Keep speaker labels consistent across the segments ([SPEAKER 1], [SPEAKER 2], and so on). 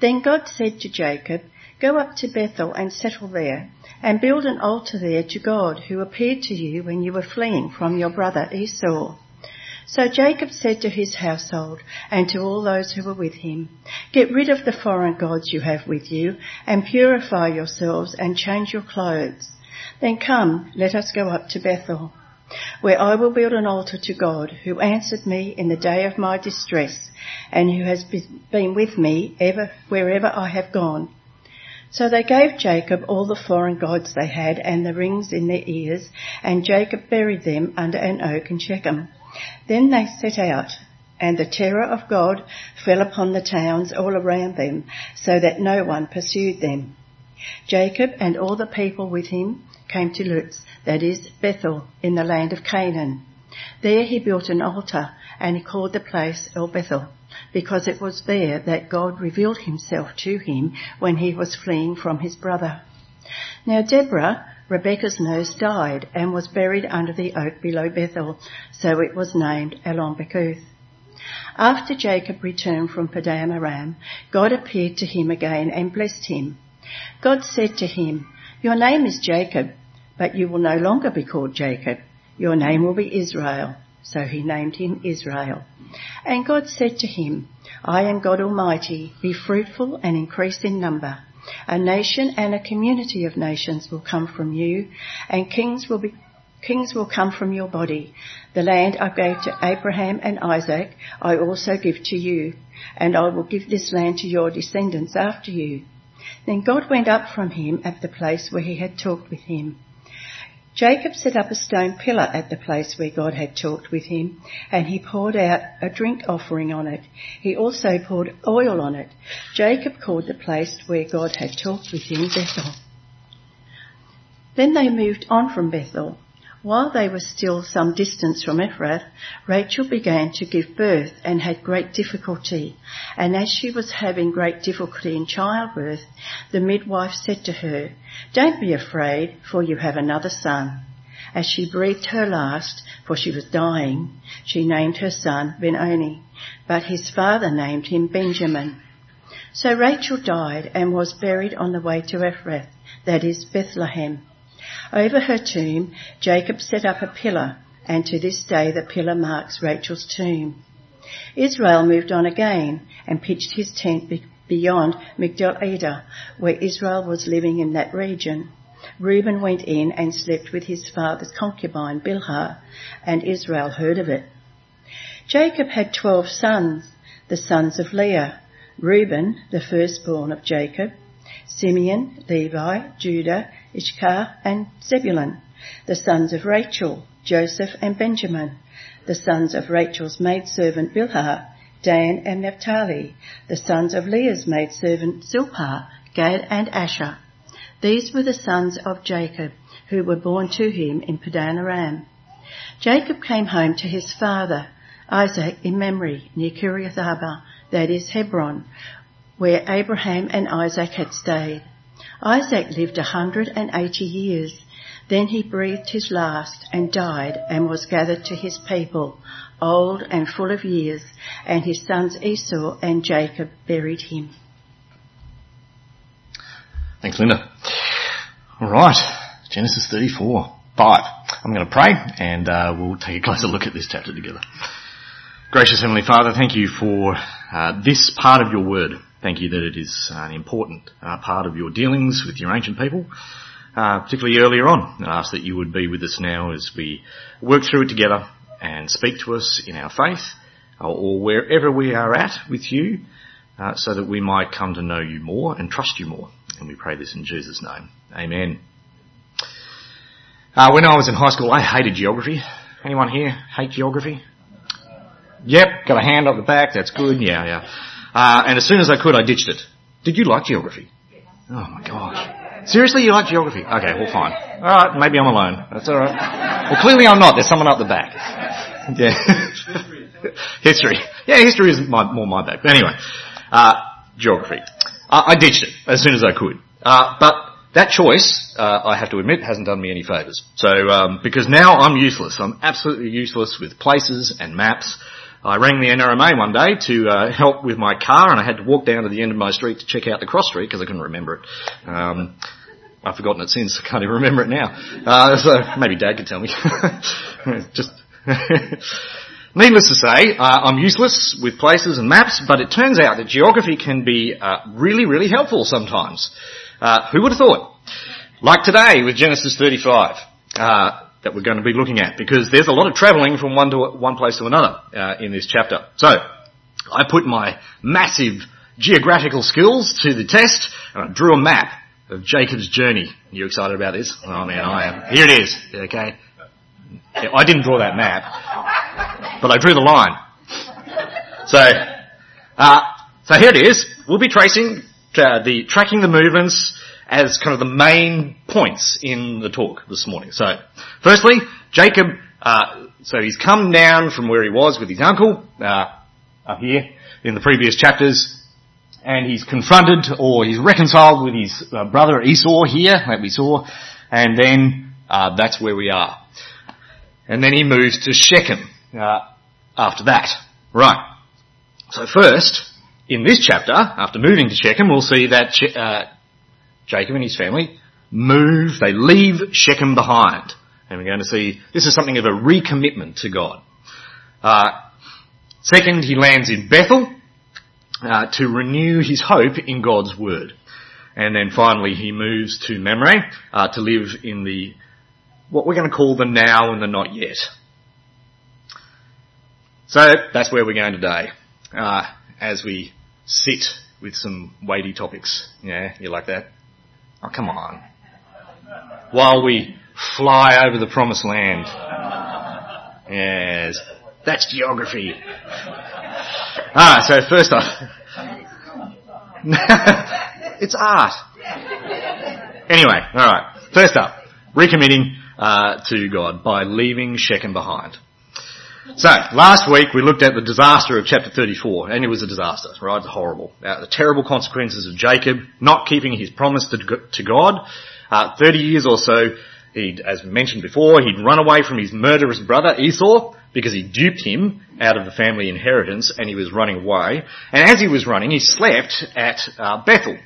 [SPEAKER 1] Then God said to Jacob, Go up to Bethel and settle there, and build an altar there to God who appeared to you when you were fleeing from your brother Esau. So Jacob said to his household and to all those who were with him, Get rid of the foreign gods you have with you, and purify yourselves and change your clothes. Then come, let us go up to Bethel, where I will build an altar to God, who answered me in the day of my distress, and who has been with me ever wherever I have gone. So they gave Jacob all the foreign gods they had and the rings in their ears, and Jacob buried them under an oak in Shechem. Then they set out, and the terror of God fell upon the towns all around them, so that no one pursued them. Jacob and all the people with him came to Luz, that is, Bethel, in the land of Canaan. There he built an altar, and he called the place El Bethel, because it was there that God revealed himself to him when he was fleeing from his brother. Now Deborah, Rebekah's nurse died and was buried under the oak below Bethel, so it was named Allon Bakuth. After Jacob returned from Paddan Aram, God appeared to him again and blessed him. God said to him, Your name is Jacob, but you will no longer be called Jacob. Your name will be Israel. So he named him Israel. And God said to him, I am God Almighty. Be fruitful and increase in number. A nation and a community of nations will come from you, and kings will be Kings will come from your body. The land I gave to Abraham and Isaac, I also give to you, and I will give this land to your descendants after you. Then God went up from him at the place where he had talked with him. Jacob set up a stone pillar at the place where God had talked with him, and he poured out a drink offering on it. He also poured oil on it. Jacob called the place where God had talked with him Bethel. Then they moved on from Bethel while they were still some distance from Ephrath, Rachel began to give birth and had great difficulty. And as she was having great difficulty in childbirth, the midwife said to her, Don't be afraid, for you have another son. As she breathed her last, for she was dying, she named her son Benoni, but his father named him Benjamin. So Rachel died and was buried on the way to Ephrath, that is Bethlehem over her tomb, Jacob set up a pillar, and to this day the pillar marks Rachel's tomb. Israel moved on again and pitched his tent beyond Migdal Eder, where Israel was living in that region. Reuben went in and slept with his father's concubine Bilhah, and Israel heard of it. Jacob had twelve sons, the sons of Leah, Reuben, the firstborn of Jacob, Simeon, Levi, Judah, Issachar, and Zebulun, the sons of Rachel, Joseph and Benjamin, the sons of Rachel's maidservant Bilhah, Dan and Naphtali, the sons of Leah's maidservant Zilpah, Gad and Asher. These were the sons of Jacob, who were born to him in Paddan Aram. Jacob came home to his father, Isaac in Mamre, near Kiriath Arba, that is Hebron, where Abraham and Isaac had stayed. Isaac lived a hundred and eighty years. Then he breathed his last and died and was gathered to his people, old and full of years, and his sons Esau and Jacob buried him.
[SPEAKER 2] Thanks, Linda. All right, Genesis 34, 5. I'm going to pray and uh, we'll take a closer look at this chapter together. Gracious Heavenly Father, thank you for uh, this part of your word. Thank you that it is an important uh, part of your dealings with your ancient people, uh, particularly earlier on. I ask that you would be with us now as we work through it together and speak to us in our faith uh, or wherever we are at with you uh, so that we might come to know you more and trust you more. And we pray this in Jesus' name. Amen. Uh, when I was in high school, I hated geography. Anyone here hate geography? Yep, got a hand up the back. That's good. Yeah, yeah. Uh, and as soon as I could, I ditched it. Did you like geography? Oh my gosh. Seriously, you like geography? Okay, well fine. Alright, maybe I'm alone. That's alright. Well clearly I'm not. There's someone up the back. Yeah. history. Yeah, history is my, more my bag. But anyway, uh, geography. Uh, I ditched it as soon as I could. Uh, but that choice, uh, I have to admit, hasn't done me any favours. So, um, because now I'm useless. I'm absolutely useless with places and maps I rang the NRMA one day to uh, help with my car, and I had to walk down to the end of my street to check out the cross street because I couldn't remember it. Um, I've forgotten it since. I can't even remember it now. Uh, so maybe Dad could tell me. Just. Needless to say, uh, I'm useless with places and maps, but it turns out that geography can be uh, really, really helpful sometimes. Uh, who would have thought? Like today with Genesis 35 uh, that we're going to be looking at, because there's a lot of travelling from one to one place to another uh, in this chapter. So I put my massive geographical skills to the test, and I drew a map of Jacob's journey. Are you excited about this? Oh man, I am. Here it is. Okay. I didn't draw that map, but I drew the line. So, uh, so here it is. We'll be tracing uh, the tracking the movements as kind of the main points in the talk this morning. So, firstly, Jacob. Uh, so he's come down from where he was with his uncle uh, up here in the previous chapters and he's confronted or he's reconciled with his uh, brother Esau here that we saw, and then uh, that's where we are. And then he moves to Shechem uh, after that. Right. So first, in this chapter, after moving to Shechem, we'll see that uh, Jacob and his family move, they leave Shechem behind. And we're going to see this is something of a recommitment to God. Uh, second, he lands in Bethel, uh, to renew his hope in God's word. And then finally he moves to Mamre uh, to live in the what we're going to call the now and the not yet. So that's where we're going today, uh, as we sit with some weighty topics. Yeah, you like that? Oh, come on. While we fly over the promised land. Yes, that's geography. Ah, so first off, it's art. Anyway, alright. First up, recommitting uh, to God by leaving Shechem behind. So, last week we looked at the disaster of chapter 34, and it was a disaster, right? It's horrible. Uh, the terrible consequences of Jacob not keeping his promise to, to God. Uh, 30 years or so, he'd, as mentioned before, he'd run away from his murderous brother Esau, because he duped him out of the family inheritance and he was running away. And as he was running, he slept at uh, Bethel.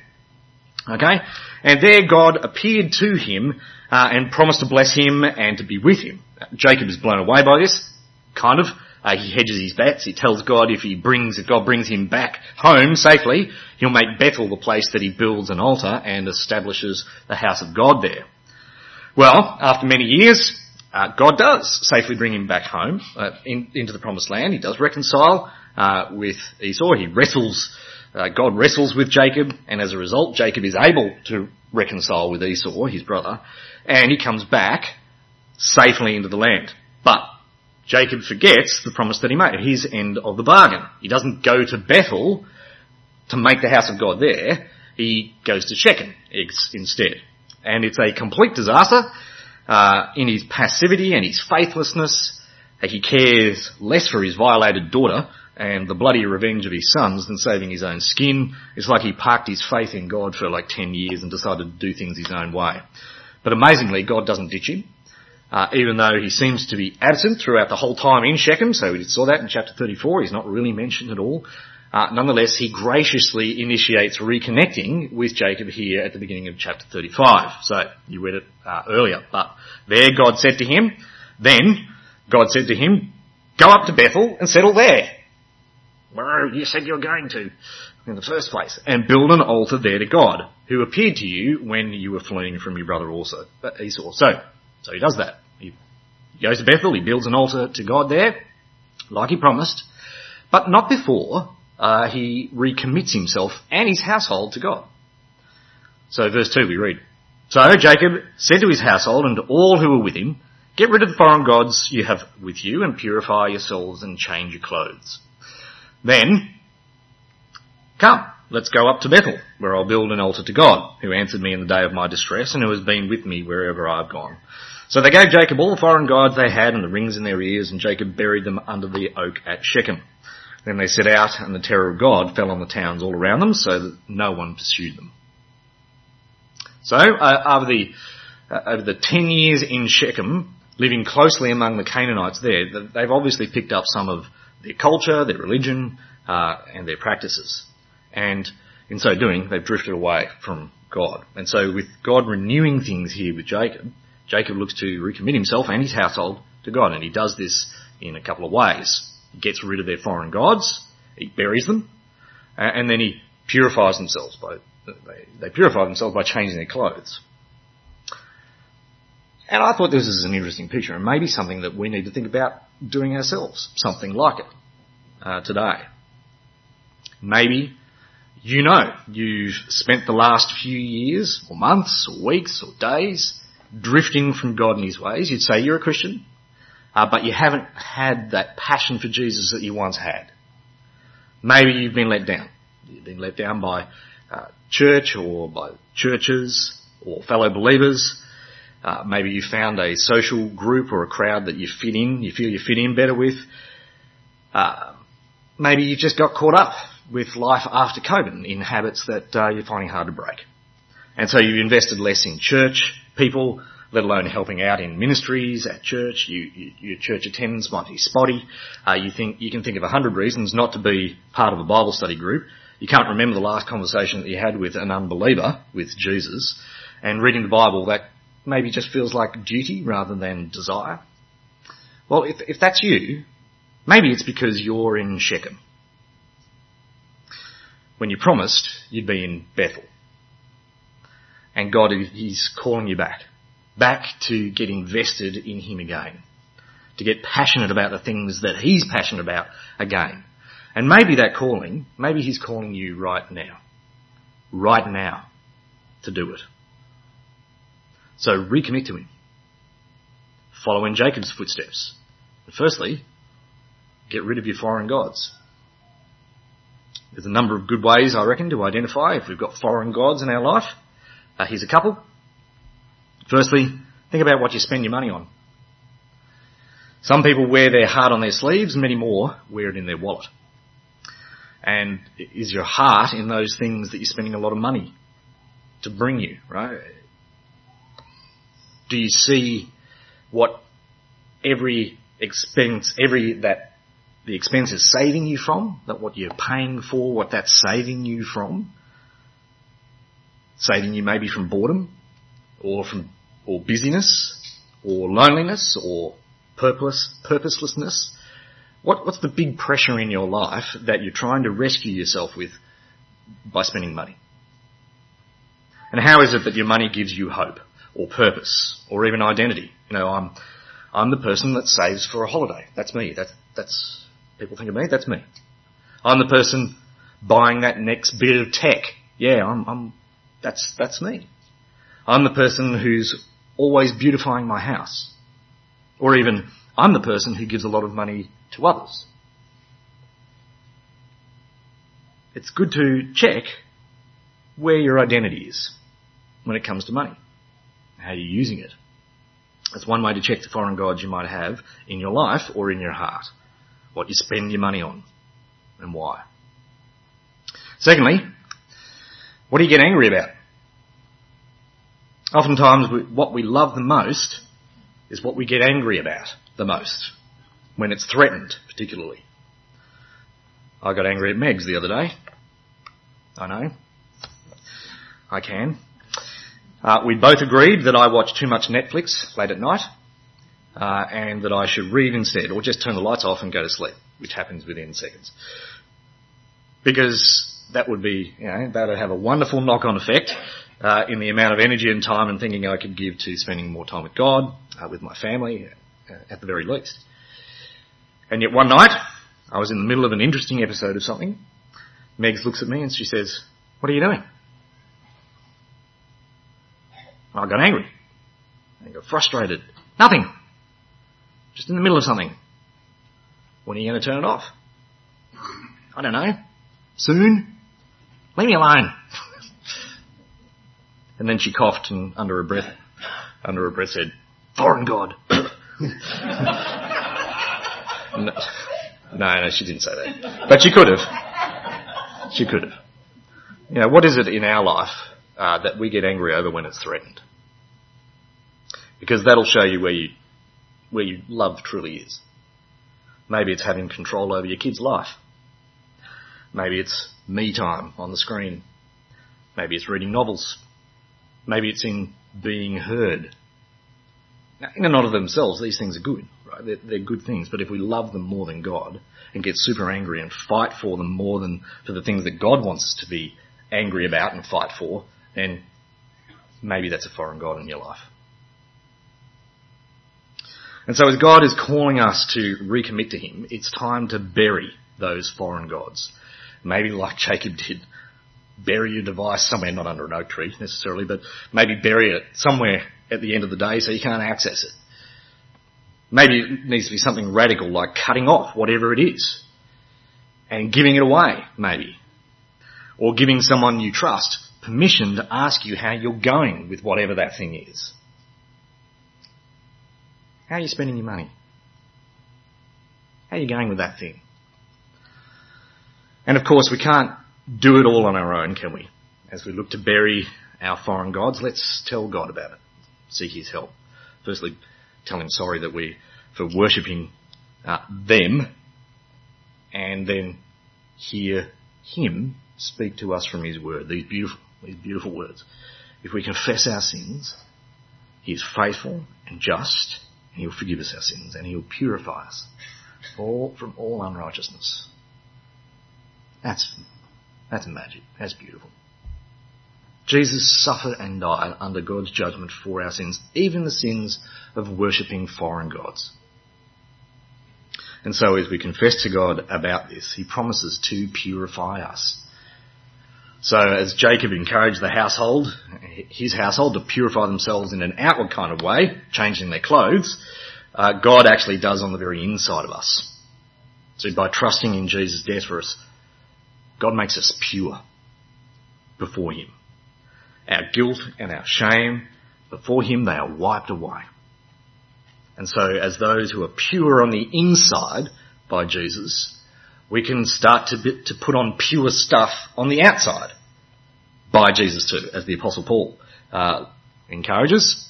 [SPEAKER 2] Okay? And there God appeared to him uh, and promised to bless him and to be with him. Jacob is blown away by this, kind of. Uh, he hedges his bets. He tells God if he brings, if God brings him back home safely, he'll make Bethel the place that he builds an altar and establishes the house of God there. Well, after many years, uh, God does safely bring him back home uh, in, into the promised land. He does reconcile uh, with Esau. He wrestles. Uh, God wrestles with Jacob, and as a result, Jacob is able to reconcile with Esau, his brother, and he comes back safely into the land. But Jacob forgets the promise that he made, his end of the bargain. He doesn't go to Bethel to make the house of God there. He goes to Shechem instead. And it's a complete disaster uh, in his passivity and his faithlessness. He cares less for his violated daughter and the bloody revenge of his sons than saving his own skin. It's like he parked his faith in God for like 10 years and decided to do things his own way. But amazingly, God doesn't ditch him. Uh, even though he seems to be absent throughout the whole time in Shechem, so we saw that in chapter 34, he's not really mentioned at all. Uh, nonetheless, he graciously initiates reconnecting with Jacob here at the beginning of chapter 35. So, you read it uh, earlier. But there God said to him, then God said to him, go up to Bethel and settle there. Well, you said you were going to in the first place. And build an altar there to God, who appeared to you when you were fleeing from your brother also, uh, Esau. So, so he does that. He goes to Bethel, he builds an altar to God there, like he promised, but not before uh, he recommits himself and his household to God. So verse 2 we read, So Jacob said to his household and to all who were with him, Get rid of the foreign gods you have with you and purify yourselves and change your clothes. Then, come, let's go up to Bethel, where I'll build an altar to God, who answered me in the day of my distress and who has been with me wherever I've gone. So they gave Jacob all the foreign gods they had and the rings in their ears, and Jacob buried them under the oak at Shechem. Then they set out, and the terror of God fell on the towns all around them, so that no one pursued them. So, uh, over the uh, over the ten years in Shechem, living closely among the Canaanites there, they've obviously picked up some of their culture, their religion, uh, and their practices. And in so doing, they've drifted away from God. And so with God renewing things here with Jacob, Jacob looks to recommit himself and his household to God. And he does this in a couple of ways. He gets rid of their foreign gods, he buries them, and then he purifies themselves by, they, purify themselves by changing their clothes. And I thought this is an interesting picture and maybe something that we need to think about doing ourselves, something like it, uh, today. Maybe you know you've spent the last few years or months or weeks or days drifting from God and His ways. You'd say you're a Christian, uh, but you haven't had that passion for Jesus that you once had. Maybe you've been let down. You've been let down by uh, church or by churches or fellow believers. Uh, maybe you found a social group or a crowd that you fit in, you feel you fit in better with. Uh, maybe you just got caught up with life after COVID in habits that uh, you're finding hard to break. And so you've invested less in church people, let alone helping out in ministries at church. You, you, your church attendance might be spotty. Uh, you think you can think of a hundred reasons not to be part of a Bible study group. You can't remember the last conversation that you had with an unbeliever with Jesus, and reading the Bible that maybe just feels like duty rather than desire. Well, if if that's you, maybe it's because you're in Shechem when you promised you'd be in Bethel. And God is calling you back. Back to get invested in Him again. To get passionate about the things that He's passionate about again. And maybe that calling, maybe He's calling you right now. Right now to do it. So recommit to Him. Follow in Jacob's footsteps. Firstly, get rid of your foreign gods. There's a number of good ways, I reckon, to identify if we've got foreign gods in our life. Uh, here's a couple. Firstly, think about what you spend your money on. Some people wear their heart on their sleeves, many more wear it in their wallet. And is your heart in those things that you're spending a lot of money to bring you, right? Do you see what every expense, every, that the expense is saving you from, that what you're paying for, what that's saving you from. Saving you maybe from boredom, or from, or busyness, or loneliness, or purpose, purposelessness. What, what's the big pressure in your life that you're trying to rescue yourself with by spending money? And how is it that your money gives you hope, or purpose, or even identity? You know, I'm, I'm the person that saves for a holiday. That's me. That's, that's People think of me, that's me. I'm the person buying that next bit of tech. Yeah, I'm, I'm, that's, that's me. I'm the person who's always beautifying my house. Or even, I'm the person who gives a lot of money to others. It's good to check where your identity is when it comes to money. How you're using it. That's one way to check the foreign gods you might have in your life or in your heart what you spend your money on and why. Secondly, what do you get angry about? Oftentimes, we, what we love the most is what we get angry about the most, when it's threatened, particularly. I got angry at Megs the other day. I know. I can. Uh, we both agreed that I watch too much Netflix late at night uh, and that I should read instead, or just turn the lights off and go to sleep, which happens within seconds. Because that would be, you know, that would have a wonderful knock-on effect uh, in the amount of energy and time and thinking I could give to spending more time with God, uh, with my family, uh, at the very least. And yet one night, I was in the middle of an interesting episode of something. Megs looks at me and she says, "What are you doing?" I got angry. I got frustrated. Nothing. Just in the middle of something. When are you going to turn it off? I don't know. Soon? Leave me alone. and then she coughed and under her breath, under her breath said, foreign God. no, no, she didn't say that. But she could have. She could have. You know, what is it in our life uh, that we get angry over when it's threatened? Because that'll show you where you where your love truly is. Maybe it's having control over your kid's life. Maybe it's me time on the screen. Maybe it's reading novels. Maybe it's in being heard. Now, in and of themselves, these things are good, right? They're, they're good things. But if we love them more than God and get super angry and fight for them more than for the things that God wants us to be angry about and fight for, then maybe that's a foreign God in your life. And so as God is calling us to recommit to Him, it's time to bury those foreign gods. Maybe like Jacob did, bury your device somewhere, not under an oak tree necessarily, but maybe bury it somewhere at the end of the day so you can't access it. Maybe it needs to be something radical like cutting off whatever it is and giving it away, maybe. Or giving someone you trust permission to ask you how you're going with whatever that thing is. How are you spending your money? How are you going with that thing? And of course, we can't do it all on our own, can we? As we look to bury our foreign gods, let's tell God about it. Seek His help. Firstly, tell Him sorry that we, for worshipping uh, them, and then hear Him speak to us from His Word. These beautiful, these beautiful words. If we confess our sins, He is faithful and just, and He'll forgive us our sins, and He'll purify us all from all unrighteousness. That's that's magic. That's beautiful. Jesus suffered and died under God's judgment for our sins, even the sins of worshipping foreign gods. And so as we confess to God about this, He promises to purify us. So as Jacob encouraged the household, his household to purify themselves in an outward kind of way, changing their clothes, uh, God actually does on the very inside of us. So by trusting in Jesus' death for us, God makes us pure before Him. Our guilt and our shame, before Him, they are wiped away. And so as those who are pure on the inside by Jesus, we can start to, to put on pure stuff on the outside by Jesus too, as the Apostle Paul uh, encourages.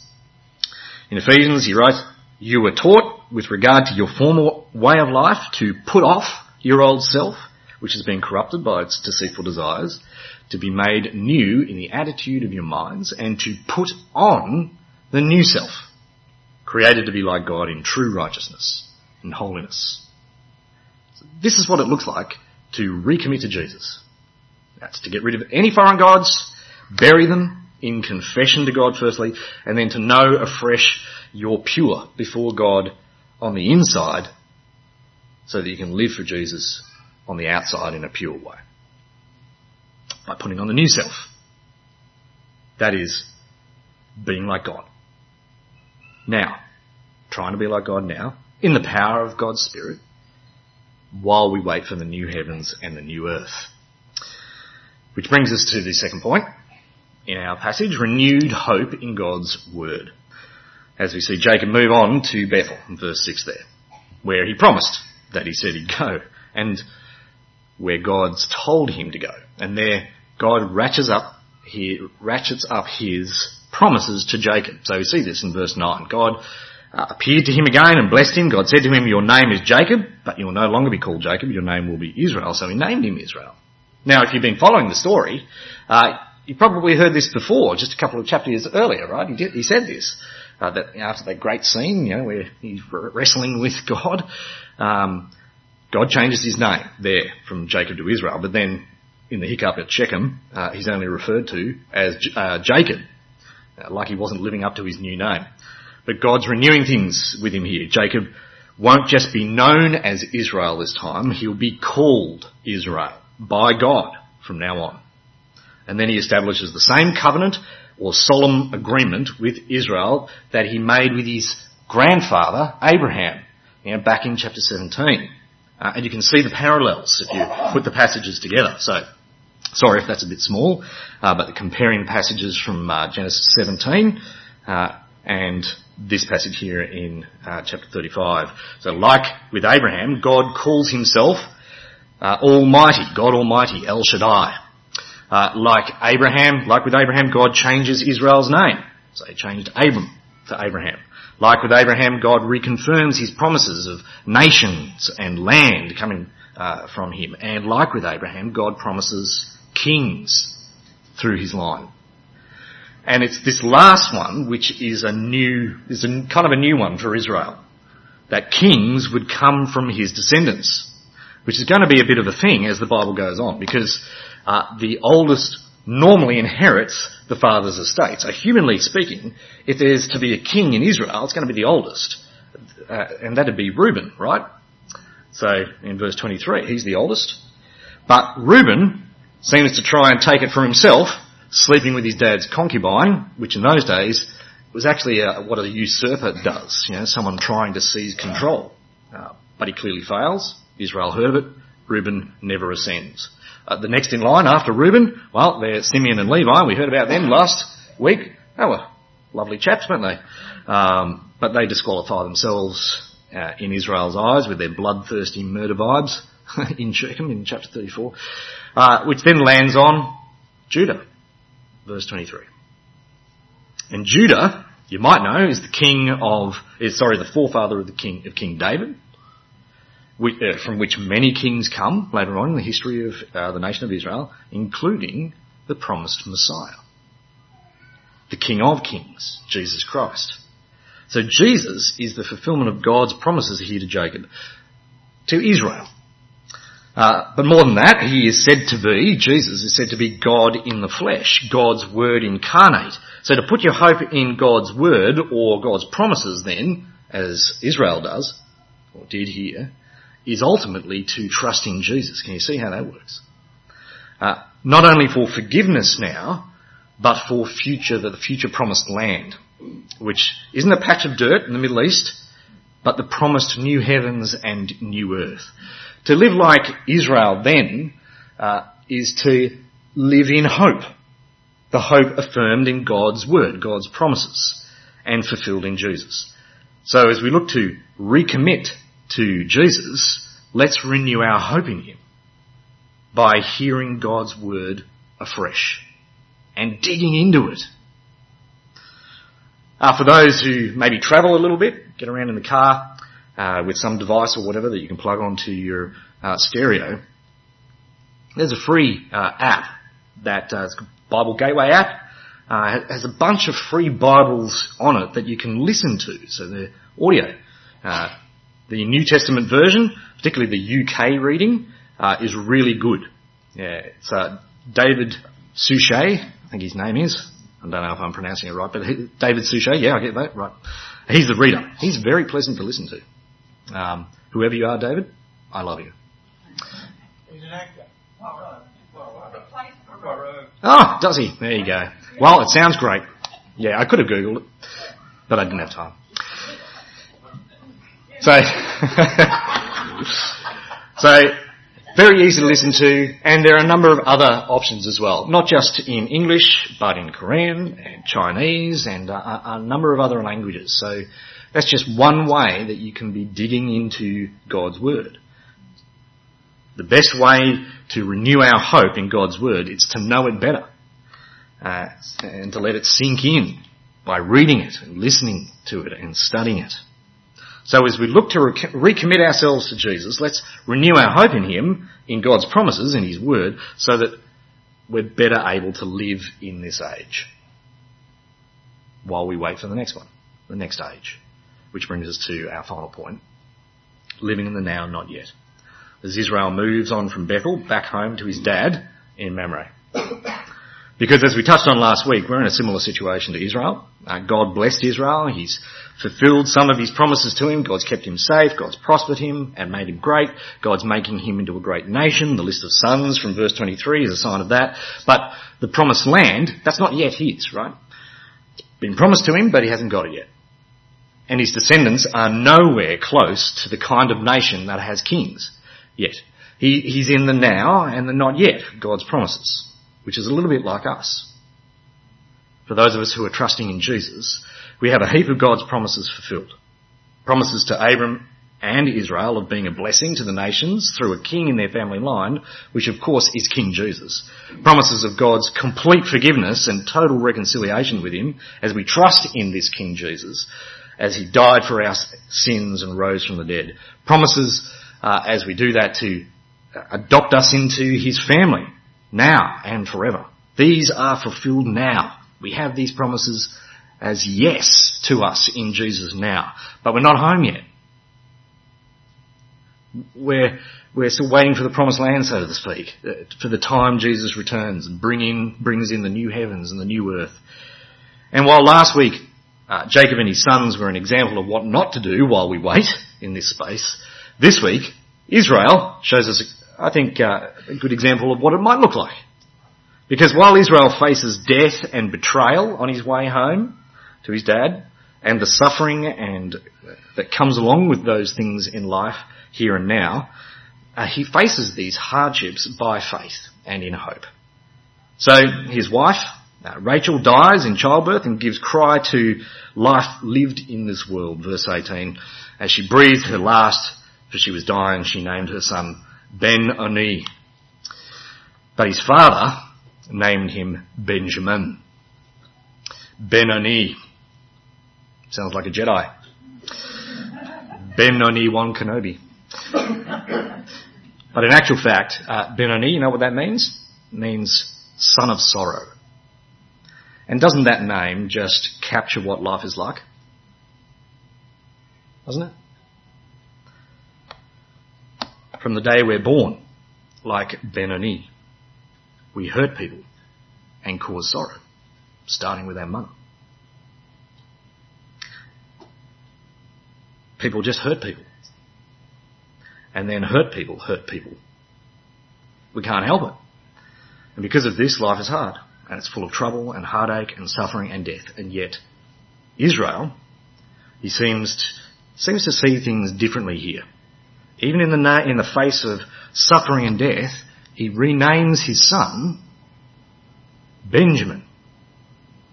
[SPEAKER 2] In Ephesians, he writes, You were taught with regard to your former way of life to put off your old self, which has been corrupted by its deceitful desires, to be made new in the attitude of your minds, and to put on the new self, created to be like God in true righteousness and holiness. So this is what it looks like to recommit to Jesus. That's to get rid of any foreign gods, bury them in confession to God firstly, and then to know afresh you're pure before God on the inside so that you can live for Jesus on the outside in a pure way. By putting on the new self. That is, being like God. Now, trying to be like God now, in the power of God's Spirit, while we wait for the new heavens and the new earth. Which brings us to the second point in our passage, renewed hope in God's Word. As we see Jacob move on to Bethel in verse 6 there, where he promised that he said he'd go. And where God's told him to go. And there, God ratchets up, he ratchets up his promises to Jacob. So we see this in verse 9. God uh, appeared to him again and blessed him. God said to him, your name is Jacob, but you will no longer be called Jacob, your name will be Israel. So he named him Israel. Now, if you've been following the story, uh, you probably heard this before, just a couple of chapters earlier, right? He, did, he said this, uh, that after that great scene, you know, where he's wrestling with God, um, God changes his name there from Jacob to Israel, but then in the hiccup at Shechem, uh, he's only referred to as uh, Jacob, uh, like he wasn't living up to his new name. But God's renewing things with him here. Jacob won't just be known as Israel this time, he'll be called Israel by God from now on. And then he establishes the same covenant or solemn agreement with Israel that he made with his grandfather Abraham, you know, back in chapter 17. Uh, and you can see the parallels if you put the passages together. So, sorry if that's a bit small, uh, but comparing passages from uh, Genesis 17 uh, and this passage here in uh, chapter 35. So, like with Abraham, God calls himself uh, Almighty, God Almighty, El Shaddai. like Abraham, like with Abraham, God changes Israel's name. So he changed Abram to Abraham. Like with Abraham, God reconfirms his promises of nations and land coming uh, from him. And like with Abraham, God promises kings through his line. And it's this last one which is a new, is a, kind of a new one for Israel. That kings would come from his descendants. Which is going to be a bit of a thing as the Bible goes on because uh, the oldest normally inherits the father's estate. So humanly speaking, if there's to be a king in Israel, it's going to be the oldest. Uh, and that'd be Reuben, right? So in verse 23, he's the oldest. But Reuben seems to try and take it for himself, sleeping with his dad's concubine, which in those days was actually a, what a usurper does, you know, someone trying to seize control. Uh, but he clearly fails. Israel heard of it. Reuben never ascends. Uh, the next in line after Reuben, well, they're Simeon and Levi. We heard about them last week. They were lovely chaps, weren't they? Um, but they disqualify themselves uh, in Israel's eyes with their bloodthirsty murder vibes in Shechem in chapter 34, uh, which then lands on Judah, verse 23. And Judah, you might know, is the king of, is sorry, the forefather of the king of King David, from which many kings come later on in the history of uh, the nation of Israel, including the promised Messiah, the King of Kings, Jesus Christ. So Jesus is the fulfillment of God's promises here to Jacob, to Israel. Uh, but more than that, he is said to be, Jesus is said to be God in the flesh, God's word incarnate. So to put your hope in God's word or God's promises then, as Israel does, or did here, is ultimately to trust in Jesus. Can you see how that works? Uh, not only for forgiveness now, but for future, the future promised land which isn't a patch of dirt in the Middle East, but the promised new heavens and new earth. To live like Israel then uh, is to live in hope. The hope affirmed in God's word, God's promises, and fulfilled in Jesus. So as we look to recommit to Jesus, let's renew our hope in Him by hearing God's word afresh and digging into it uh, for those who maybe travel a little bit, get around in the car uh, with some device or whatever that you can plug onto your uh, stereo, there's a free uh, app that uh, it's a Bible Gateway app. Uh, has a bunch of free Bibles on it that you can listen to. So the audio, the New Testament version, particularly the UK reading, is really good. Yeah, it's David Suchet, I think his name is. I don't know if I'm pronouncing it right, but he, David Suchet, yeah, I get that, right. He's the reader. He's very pleasant to listen to. Um, whoever you are, David, I love you. He's an actor. Oh, does he? There you go. Well, it sounds great. Yeah, I could have Googled it, but I didn't have time. So, so very easy to listen to, and there are a number of other options as well. Not just in English, but in Korean and Chinese and a, a number of other languages. So that's just one way that you can be digging into God's Word. The best way to renew our hope in God's Word is to know it better. Uh, and to let it sink in by reading it and listening to it and studying it. So as we look to recommit ourselves to Jesus, let's renew our hope in Him, in God's promises, in His Word, so that we're better able to live in this age while we wait for the next one, the next age. Which brings us to our final point. Living in the now, not yet. As Israel moves on from Bethel back home to his dad in Mamre. Because as we touched on last week, we're in a similar situation to Israel. Uh, God blessed Israel. He's fulfilled some of his promises to him. God's kept him safe. God's prospered him and made him great. God's making him into a great nation. The list of sons from verse 23 is a sign of that. But the promised land, that's not yet his, right? It's been promised to him, but he hasn't got it yet. And his descendants are nowhere close to the kind of nation that has kings yet. He, he's in the now and the not yet, God's promises which is a little bit like us. For those of us who are trusting in Jesus, we have a heap of God's promises fulfilled. Promises to Abram and Israel of being a blessing to the nations through a king in their family line, which of course is King Jesus. Promises of God's complete forgiveness and total reconciliation with him as we trust in this King Jesus. as he died for our sins and rose from the dead. Promises uh, as we do that to adopt us into his family now and forever. These are fulfilled now. We have these promises as yes to us in Jesus now. But we're not home yet. We're, we're still waiting for the promised land, so to speak, uh, for the time Jesus returns and bring in, brings in the new heavens and the new earth. And while last week uh, Jacob and his sons were an example of what not to do while we wait in this space, this week Israel shows us, I think, uh, a good example of what it might look like. Because while Israel faces death and betrayal on his way home to his dad, and the suffering and that comes along with those things in life here and now, uh, he faces these hardships by faith and in hope. So his wife, uh, Rachel, dies in childbirth and gives cry to life lived in this world, verse 18. As she breathed her last, for she was dying, she named her son Ben Oni. But his father named him Benjamin. Ben-Oni. Sounds like a Jedi. Ben-Oni Wan Kenobi. But in actual fact, uh, Ben-Oni, you know what that means? It means son of sorrow. And doesn't that name just capture what life is like? Doesn't it? From the day we're born, like Ben-Oni, we hurt people and cause sorrow, starting with our mother. People just hurt people. And then hurt people hurt people. We can't help it. And because of this, life is hard. And it's full of trouble and heartache and suffering and death. And yet, Israel, he seems seems to see things differently here. Even in the, na- in the face of suffering and death, he renames his son Benjamin,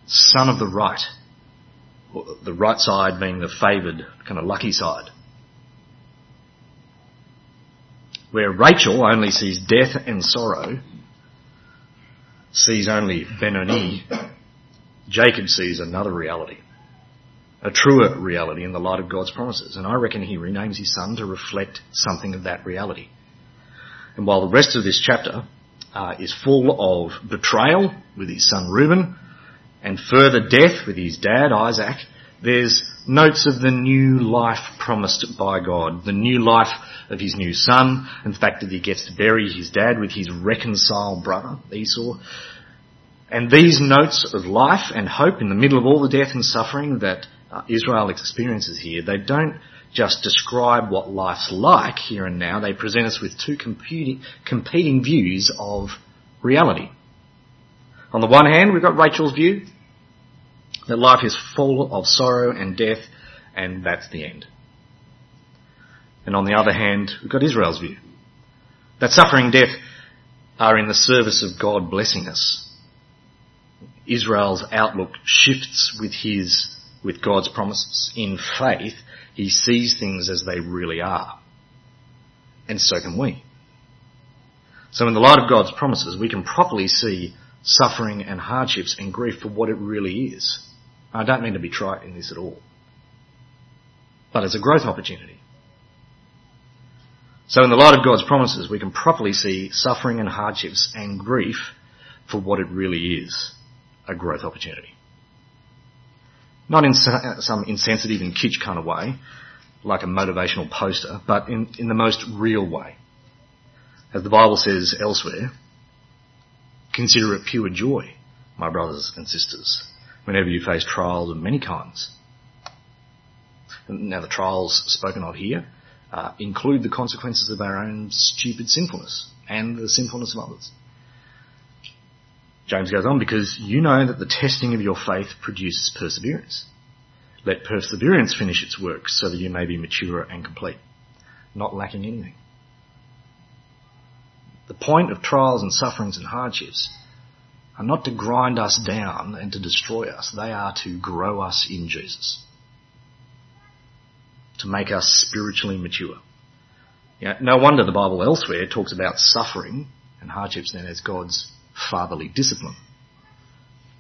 [SPEAKER 2] son of the right. The right side being the favoured, kind of lucky side. Where Rachel only sees death and sorrow, sees only Benoni, Jacob sees another reality. A truer reality in the light of God's promises. And I reckon he renames his son to reflect something of that reality. And while the rest of this chapter uh, is full of betrayal with his son Reuben and further death with his dad Isaac, there's notes of the new life promised by God, the new life of his new son, and the fact that he gets to bury his dad with his reconciled brother Esau. And these notes of life and hope in the middle of all the death and suffering that uh, Israel experiences here, they don't just describe what life's like here and now. They present us with two competing, competing views of reality. On the one hand, we've got Rachel's view that life is full of sorrow and death, and that's the end. And on the other hand, we've got Israel's view that suffering and death are in the service of God blessing us. Israel's outlook shifts with his, with God's promises in faith he sees things as they really are. And so can we. So in the light of God's promises, we can properly see suffering and hardships and grief for what it really is. I don't mean to be trite in this at all. But it's a growth opportunity. So in the light of God's promises, we can properly see suffering and hardships and grief for what it really is, a growth opportunity. Not in some insensitive and kitsch kind of way, like a motivational poster, but in, in the most real way. As the Bible says elsewhere, consider it pure joy, my brothers and sisters, whenever you face trials of many kinds. Now the trials spoken of here uh, include the consequences of our own stupid sinfulness and the sinfulness of others. James goes on, because you know that the testing of your faith produces perseverance. Let perseverance finish its work so that you may be mature and complete, not lacking anything. The point of trials and sufferings and hardships are not to grind us down and to destroy us. They are to grow us in Jesus. To make us spiritually mature. No wonder the Bible elsewhere talks about suffering and hardships then as God's fatherly discipline.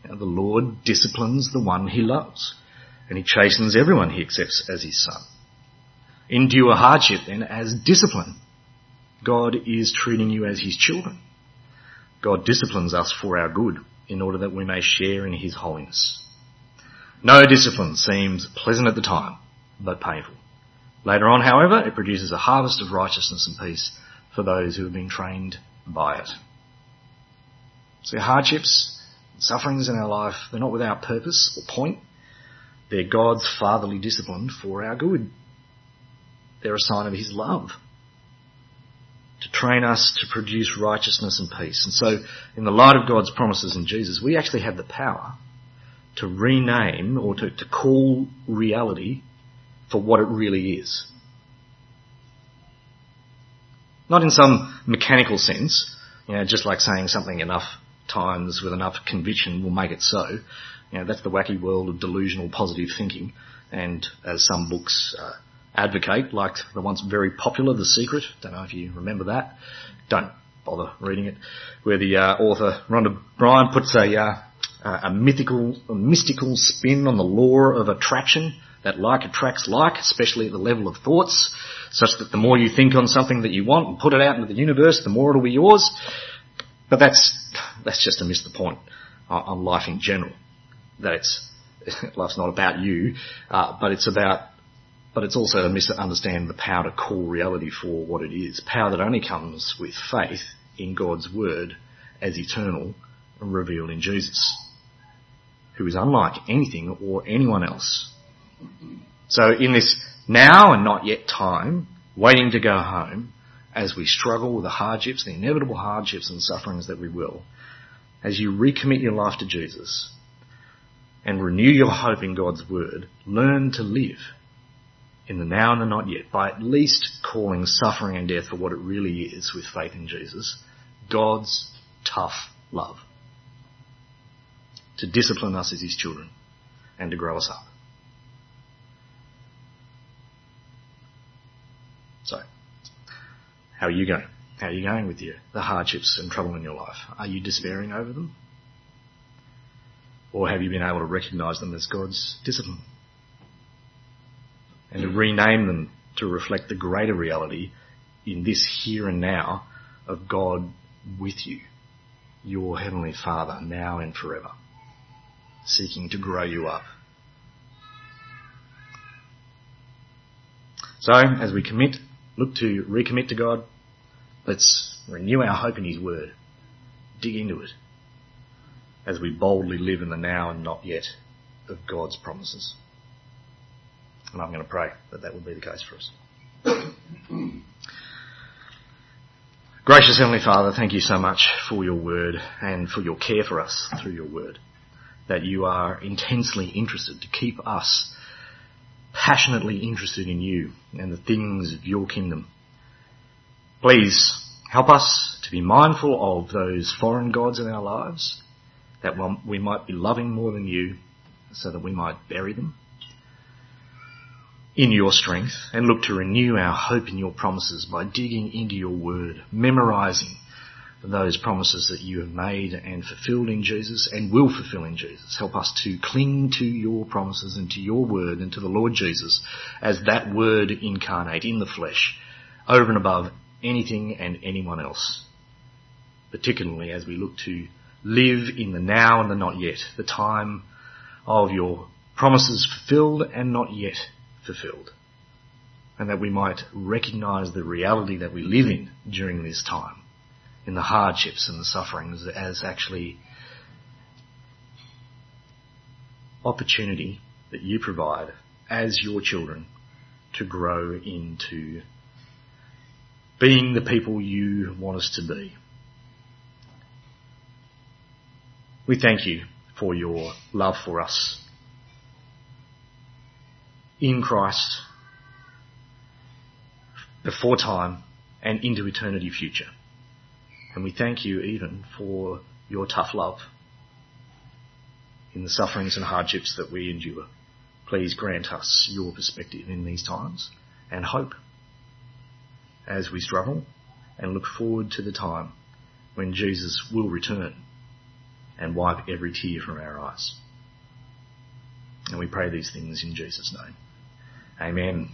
[SPEAKER 2] Know, the Lord disciplines the one he loves. and he chastens everyone he accepts as his son. Endure hardship then as discipline. God is treating you as his children. God disciplines us for our good in order that we may share in his holiness. No discipline seems pleasant at the time, but painful. Later on, however, it produces a harvest of righteousness and peace for those who have been trained by it. So hardships, sufferings in our life, they're not without purpose or point. They're God's fatherly discipline for our good. They're a sign of His love to train us to produce righteousness and peace. And so, in the light of God's promises in Jesus, we actually have the power to rename or to, to call reality for what it really is. Not in some mechanical sense, you know, just like saying something enough times with enough conviction will make it so. You know, that's the wacky world of delusional positive thinking. And as some books uh, advocate, like the once very popular The Secret, don't know if you remember that, don't bother reading it, where the uh, author Rhonda Bryan puts a, uh, a mythical, a mystical spin on the law of attraction, that like attracts like, especially at the level of thoughts, such that the more you think on something that you want and put it out into the universe, the more it'll be yours. But that's, that's just to miss the point on life in general. That it's, life's not about you, uh, but it's about but it's also a misunderstand the power to call reality for what it is. Power that only comes with faith in God's word as eternal and revealed in Jesus, who is unlike anything or anyone else. So in this now and not yet time, waiting to go home, as we struggle with the hardships, the inevitable hardships and sufferings that we will, as you recommit your life to Jesus and renew your hope in God's word, learn to live in the now and the not yet by at least calling suffering and death for what it really is with faith in Jesus God's tough love to discipline us as His children and to grow us up. So, how are you going? How are you going with you? The hardships and trouble in your life? Are you despairing over them? Or have you been able to recognize them as God's discipline? and to rename them to reflect the greater reality in this here and now of God with you, your Heavenly Father, now and forever, seeking to grow you up. So, as we commit, look to recommit to God, let's renew our hope in His Word. Dig into it as we boldly live in the now and not yet of God's promises. And I'm going to pray that that will be the case for us. Gracious Heavenly Father, thank you so much for your word and for your care for us through your word. That you are intensely interested to keep us passionately interested in you and the things of your kingdom. Please help us to be mindful of those foreign gods in our lives, that we might be loving more than you so that we might bury them in your strength and look to renew our hope in your promises by digging into your word, memorizing those promises that you have made and fulfilled in Jesus and will fulfill in Jesus. Help us to cling to your promises and to your word and to the Lord Jesus as that word incarnate in the flesh over and above anything and anyone else. Particularly as we look to live in the now and the not yet, the time of your promises fulfilled and not yet fulfilled. And that we might recognize the reality that we live in during this time, in the hardships and the sufferings as actually opportunity that you provide as your children to grow into being the people you want us to be. We thank you for your love for us in Christ before time and into eternity future. And we thank you even for your tough love in the sufferings and hardships that we endure. Please grant us your perspective in these times and hope as we struggle and look forward to the time when Jesus will return and wipe every tear from our eyes. And we pray these things in Jesus' name. Amen.